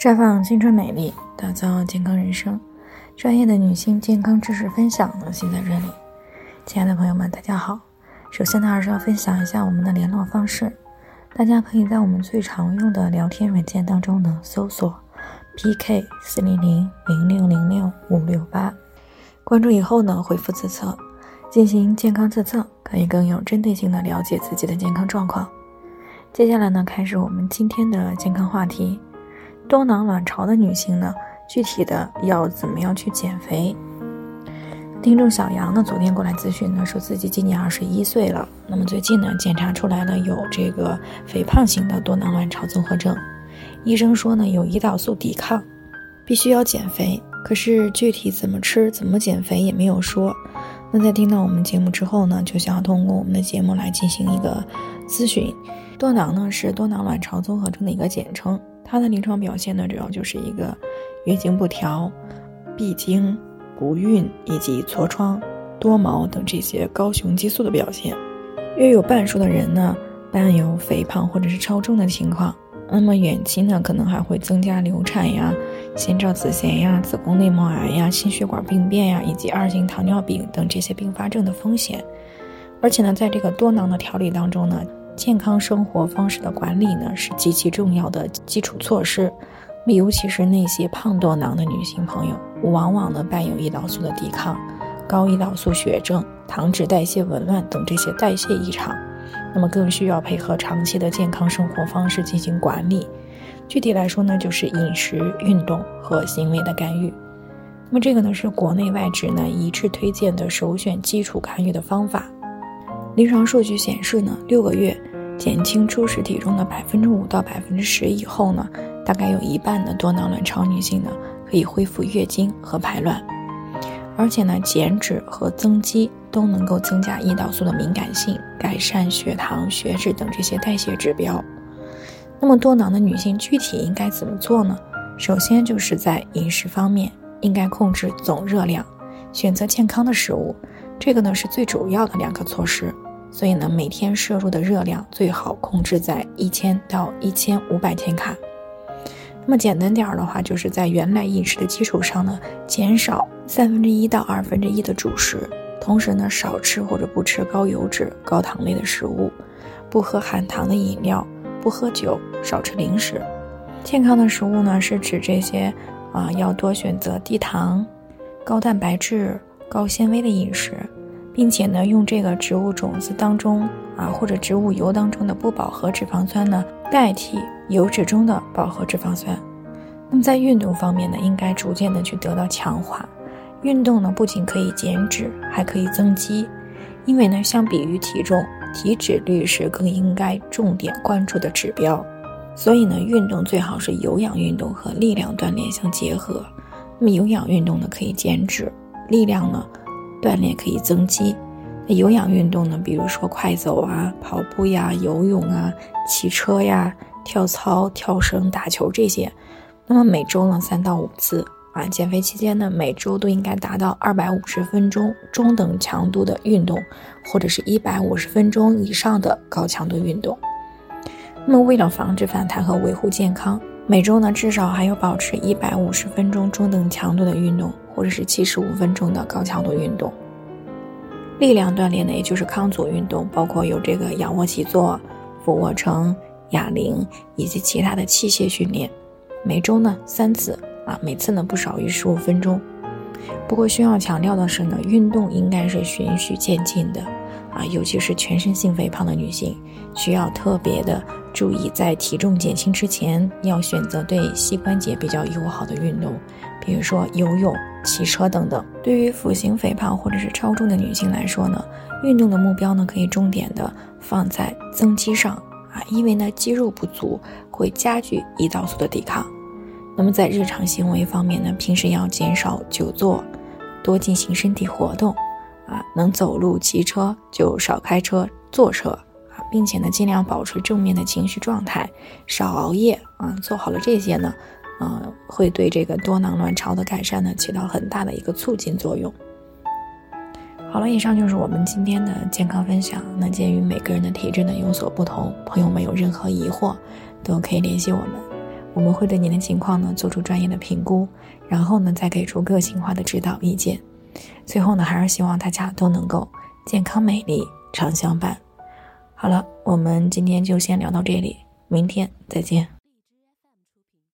绽放青春美丽，打造健康人生。专业的女性健康知识分享呢，现在这里。亲爱的朋友们，大家好。首先呢，还是要分享一下我们的联络方式。大家可以在我们最常用的聊天软件当中呢，搜索 PK 四零零零六零六五六八，关注以后呢，回复自测，进行健康自测，可以更有针对性的了解自己的健康状况。接下来呢，开始我们今天的健康话题。多囊卵巢的女性呢，具体的要怎么样去减肥？听众小杨呢，昨天过来咨询呢，说自己今年二十一岁了，那么最近呢，检查出来了有这个肥胖型的多囊卵巢综合症，医生说呢，有胰岛素抵抗，必须要减肥，可是具体怎么吃、怎么减肥也没有说。那在听到我们节目之后呢，就想要通过我们的节目来进行一个咨询。多囊呢是多囊卵巢综合症的一个简称。它的临床表现呢，主要就是一个月经不调、闭经、不孕以及痤疮、多毛等这些高雄激素的表现。约有半数的人呢，伴有肥胖或者是超重的情况。那么远期呢，可能还会增加流产呀、先兆子痫呀、子宫内膜癌呀、心血管病变呀，以及二型糖尿病等这些并发症的风险。而且呢，在这个多囊的调理当中呢。健康生活方式的管理呢，是极其重要的基础措施。尤其是那些胖多囊的女性朋友，往往呢伴有胰岛素的抵抗、高胰岛素血症、糖脂代谢紊乱等这些代谢异常，那么更需要配合长期的健康生活方式进行管理。具体来说呢，就是饮食、运动和行为的干预。那么这个呢，是国内外指南一致推荐的首选基础干预的方法。临床数据显示呢，六个月。减轻初始体重的百分之五到百分之十以后呢，大概有一半的多囊卵巢女性呢可以恢复月经和排卵，而且呢减脂和增肌都能够增加胰岛素的敏感性，改善血糖、血脂等这些代谢指标。那么多囊的女性具体应该怎么做呢？首先就是在饮食方面应该控制总热量，选择健康的食物，这个呢是最主要的两个措施。所以呢，每天摄入的热量最好控制在一千到一千五百千卡。那么简单点儿的话，就是在原来饮食的基础上呢，减少三分之一到二分之一的主食，同时呢，少吃或者不吃高油脂、高糖类的食物，不喝含糖的饮料，不喝酒，少吃零食。健康的食物呢，是指这些啊，要多选择低糖、高蛋白质、高纤维的饮食。并且呢，用这个植物种子当中啊，或者植物油当中的不饱和脂肪酸呢，代替油脂中的饱和脂肪酸。那么在运动方面呢，应该逐渐的去得到强化。运动呢，不仅可以减脂，还可以增肌。因为呢，相比于体重，体脂率是更应该重点关注的指标。所以呢，运动最好是有氧运动和力量锻炼相结合。那么有氧运动呢，可以减脂，力量呢？锻炼可以增肌，那有氧运动呢？比如说快走啊、跑步呀、游泳啊、骑车呀、跳操、跳绳、打球这些。那么每周呢三到五次啊，减肥期间呢每周都应该达到二百五十分钟中等强度的运动，或者是一百五十分钟以上的高强度运动。那么为了防止反弹和维护健康，每周呢至少还要保持一百五十分钟中等强度的运动。或者是七十五分钟的高强度运动，力量锻炼呢，也就是康组运动，包括有这个仰卧起坐、俯卧撑、哑铃以及其他的器械训练，每周呢三次啊，每次呢不少于十五分钟。不过需要强调的是呢，运动应该是循序渐进的啊，尤其是全身性肥胖的女性，需要特别的注意，在体重减轻之前，要选择对膝关节比较友好的运动，比如说游泳。骑车等等，对于腹型肥胖或者是超重的女性来说呢，运动的目标呢可以重点的放在增肌上啊，因为呢肌肉不足会加剧胰岛素的抵抗。那么在日常行为方面呢，平时要减少久坐，多进行身体活动啊，能走路、骑车就少开车、坐车啊，并且呢尽量保持正面的情绪状态，少熬夜啊，做好了这些呢。呃，会对这个多囊卵巢的改善呢起到很大的一个促进作用。好了，以上就是我们今天的健康分享。那鉴于每个人的体质呢有所不同，朋友们有任何疑惑，都可以联系我们。我们会对您的情况呢做出专业的评估，然后呢再给出个性化的指导意见。最后呢，还是希望大家都能够健康美丽常相伴。好了，我们今天就先聊到这里，明天再见。